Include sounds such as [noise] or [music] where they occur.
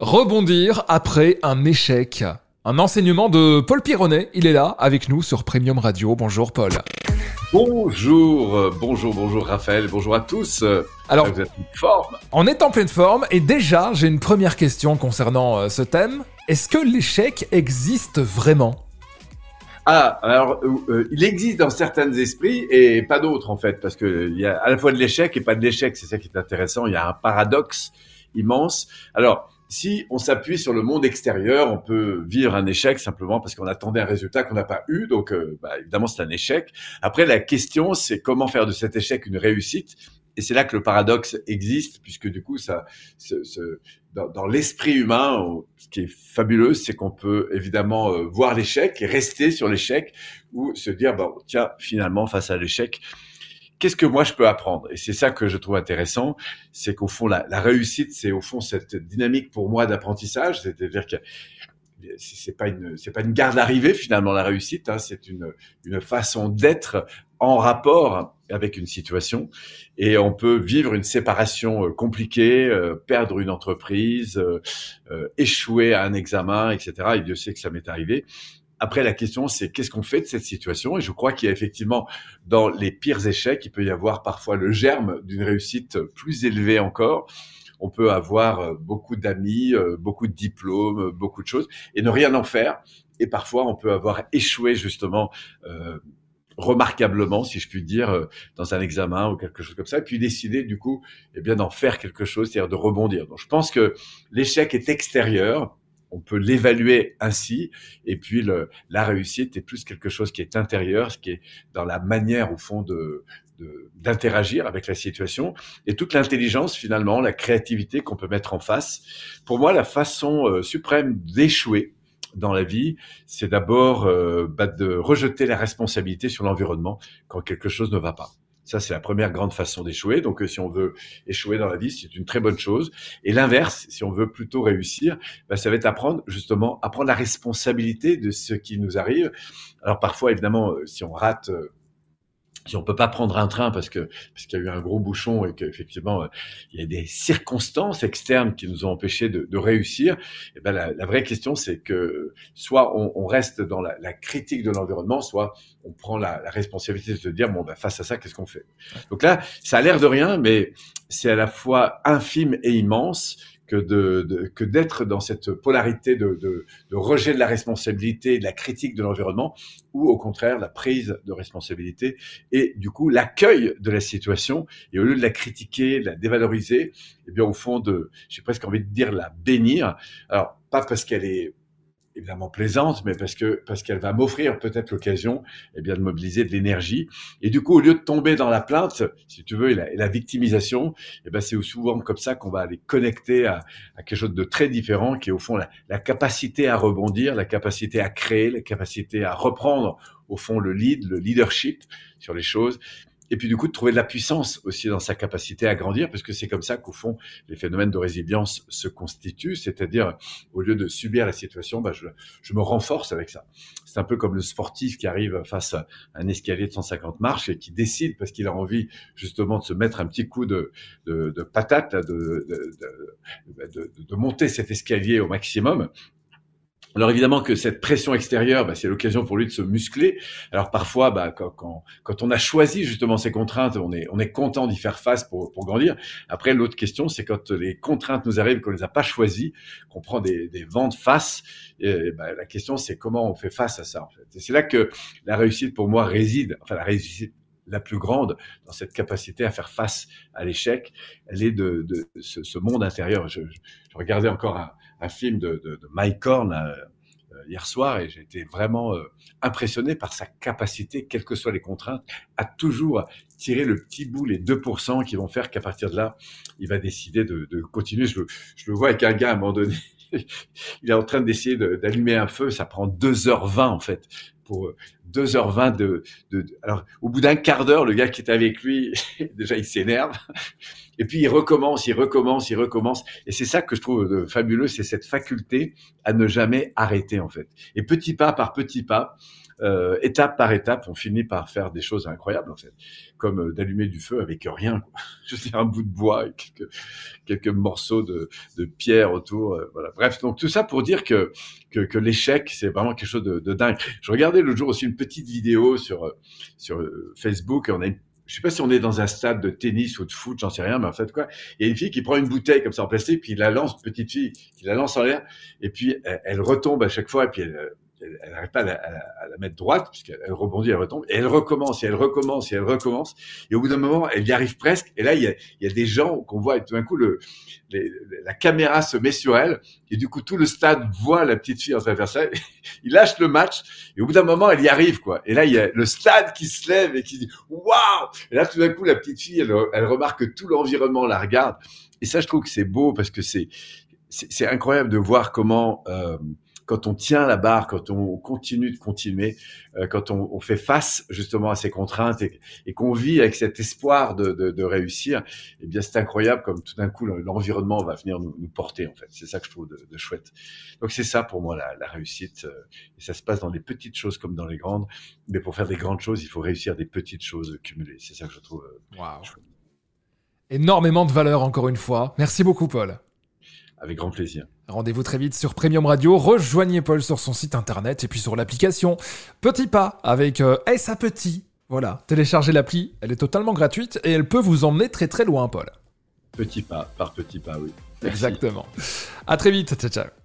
Rebondir après un échec. Un enseignement de Paul Pironnet, il est là avec nous sur Premium Radio. Bonjour Paul. Bonjour, euh, bonjour, bonjour Raphaël, bonjour à tous. Alors, vous êtes en forme On est en pleine forme et déjà j'ai une première question concernant euh, ce thème. Est-ce que l'échec existe vraiment? Ah, alors euh, il existe dans certains esprits et pas d'autres en fait, parce que il y a à la fois de l'échec et pas de l'échec. C'est ça qui est intéressant. Il y a un paradoxe immense. Alors si on s'appuie sur le monde extérieur, on peut vivre un échec simplement parce qu'on attendait un résultat qu'on n'a pas eu. Donc, euh, bah, évidemment, c'est un échec. Après, la question, c'est comment faire de cet échec une réussite? Et c'est là que le paradoxe existe, puisque du coup, ça, dans, dans l'esprit humain, ce qui est fabuleux, c'est qu'on peut évidemment euh, voir l'échec et rester sur l'échec, ou se dire, bon, tiens, finalement, face à l'échec, qu'est-ce que moi je peux apprendre? Et c'est ça que je trouve intéressant, c'est qu'au fond la, la réussite, c'est au fond cette dynamique pour moi d'apprentissage, c'est-à-dire que c'est pas une c'est pas une garde d'arrivée finalement la réussite, hein, c'est une une façon d'être en rapport avec une situation et on peut vivre une séparation euh, compliquée, euh, perdre une entreprise, euh, échouer à un examen, etc. Et Dieu sait que ça m'est arrivé. Après, la question, c'est qu'est-ce qu'on fait de cette situation? Et je crois qu'il y a effectivement, dans les pires échecs, il peut y avoir parfois le germe d'une réussite plus élevée encore. On peut avoir euh, beaucoup d'amis, euh, beaucoup de diplômes, euh, beaucoup de choses, et ne rien en faire. Et parfois, on peut avoir échoué justement euh, remarquablement, si je puis dire, dans un examen ou quelque chose comme ça, et puis décider du coup, eh bien, d'en faire quelque chose, c'est-à-dire de rebondir. Donc, je pense que l'échec est extérieur on peut l'évaluer ainsi. Et puis la réussite est plus quelque chose qui est intérieur, ce qui est dans la manière au fond de d'interagir avec la situation et toute l'intelligence finalement, la créativité qu'on peut mettre en face. Pour moi, la façon euh, suprême d'échouer dans la vie, c'est d'abord euh, bah, de rejeter la responsabilité sur l'environnement quand quelque chose ne va pas. Ça, c'est la première grande façon d'échouer. Donc, euh, si on veut échouer dans la vie, c'est une très bonne chose. Et l'inverse, si on veut plutôt réussir, bah, ça va être apprendre justement, à prendre la responsabilité de ce qui nous arrive. Alors, parfois, évidemment, euh, si on rate euh, si on peut pas prendre un train parce que parce qu'il y a eu un gros bouchon et qu'effectivement euh, il y a des circonstances externes qui nous ont empêchés de, de réussir, et eh ben la, la, vraie question c'est que soit on, on, reste dans la, la critique de l'environnement, soit on prend la, la, responsabilité de se dire bon ben face à ça qu'est-ce qu'on fait? Donc là ça a l'air de rien, mais c'est à la fois infime et immense que d'être dans cette polarité de, rejet de la responsabilité, de la critique de l'environnement, ou au contraire la prise de responsabilité et du coup l'accueil de la situation. Et au lieu de la critiquer, de la dévaloriser, eh bien au fond de, j'ai presque envie de dire la bénir. Alors pas parce qu'elle est évidemment plaisante, mais parce que parce qu'elle va m'offrir peut-être l'occasion, eh bien, de mobiliser de l'énergie. Et du coup, au lieu de tomber dans la plainte, si tu veux, et la, victimisation, eh ben, c'est souvent comme ça qu'on va aller connecter à, à, quelque chose de très différent, qui est au fond la, la capacité à rebondir, la capacité à créer, la capacité à reprendre au fond le lead, le leadership sur les choses et puis du coup de trouver de la puissance aussi dans sa capacité à grandir, parce que c'est comme ça qu'au fond les phénomènes de résilience se constituent, c'est-à-dire au lieu de subir la situation, bah, je, je me renforce avec ça. C'est un peu comme le sportif qui arrive face à un escalier de 150 marches et qui décide, parce qu'il a envie justement de se mettre un petit coup de, de, de patate, de, de, de monter cet escalier au maximum, alors évidemment que cette pression extérieure, bah, c'est l'occasion pour lui de se muscler. Alors parfois, bah, quand, quand, quand, on a choisi justement ces contraintes, on est, on est content d'y faire face pour, pour grandir. Après, l'autre question, c'est quand les contraintes nous arrivent, qu'on les a pas choisies, qu'on prend des, des face. Et, bah, la question, c'est comment on fait face à ça. En fait. Et c'est là que la réussite pour moi réside. Enfin, la réussite la plus grande dans cette capacité à faire face à l'échec, elle est de, de ce, ce, monde intérieur. Je, je, je regardais encore un, un film de, de, de Mike Horn euh, hier soir et j'ai été vraiment euh, impressionné par sa capacité, quelles que soient les contraintes, à toujours tirer le petit bout, les 2% qui vont faire qu'à partir de là, il va décider de, de continuer. Je, je, le vois avec un gars à un moment donné, [laughs] il est en train d'essayer d'allumer un feu, ça prend 2h20 en fait pour 2h20 de, de, alors au bout d'un quart d'heure, le gars qui est avec lui, [laughs] déjà il s'énerve, et puis il recommence, il recommence, il recommence, et c'est ça que je trouve euh, fabuleux, c'est cette faculté à ne jamais arrêter en fait. Et petit pas par petit pas, euh, étape par étape, on finit par faire des choses incroyables en fait, comme euh, d'allumer du feu avec rien, quoi. [laughs] je un bout de bois et quelques, quelques morceaux de, de pierre autour, euh, voilà. Bref, donc tout ça pour dire que que, que l'échec c'est vraiment quelque chose de, de, dingue. Je regardais l'autre jour aussi une petite vidéo sur sur Facebook, et on a je sais pas si on est dans un stade de tennis ou de foot, j'en sais rien, mais en fait quoi, il y a une fille qui prend une bouteille comme ça en plastique, puis la lance, petite fille, qui la lance en l'air, et puis elle, retombe à chaque fois, et puis elle, elle n'arrive pas à la, à la, mettre droite, puisqu'elle rebondit, elle retombe, et elle recommence, et elle recommence, et elle recommence, et au bout d'un moment, elle y arrive presque, et là, il y a, il y a des gens qu'on voit, et tout d'un coup, le, les, la caméra se met sur elle, et du coup, tout le stade voit la petite fille en train de faire ça, [laughs] il lâche le match, et au bout d'un moment, elle y arrive, quoi. Et là, il y a le stade qui se lève et qui dit, waouh! Et là, tout d'un coup, la petite fille, elle, elle remarque que tout l'environnement la regarde, et ça, je trouve que c'est beau, parce que c'est, c'est incroyable de voir comment, euh, quand on tient la barre, quand on continue de continuer, euh, quand on, on, fait face justement à ces contraintes et, et qu'on vit avec cet espoir de, de, de réussir, eh bien c'est incroyable comme tout d'un coup l'environnement va venir nous, nous, porter en fait. C'est ça que je trouve de, de chouette. Donc c'est ça pour moi la, la réussite. Euh, et ça se passe dans les petites choses comme dans les grandes. Mais pour faire des grandes choses, il faut réussir des petites choses cumulées. C'est ça que je trouve euh, wow. chouette. Énormément de valeur encore une fois. Merci beaucoup Paul. Avec grand plaisir. Rendez-vous très vite sur Premium Radio. Rejoignez Paul sur son site internet et puis sur l'application Petit Pas avec euh, S à petit. Voilà, téléchargez l'appli, elle est totalement gratuite et elle peut vous emmener très très loin, Paul. Petit pas par petit pas, oui. Merci. Exactement. À très vite, ciao ciao.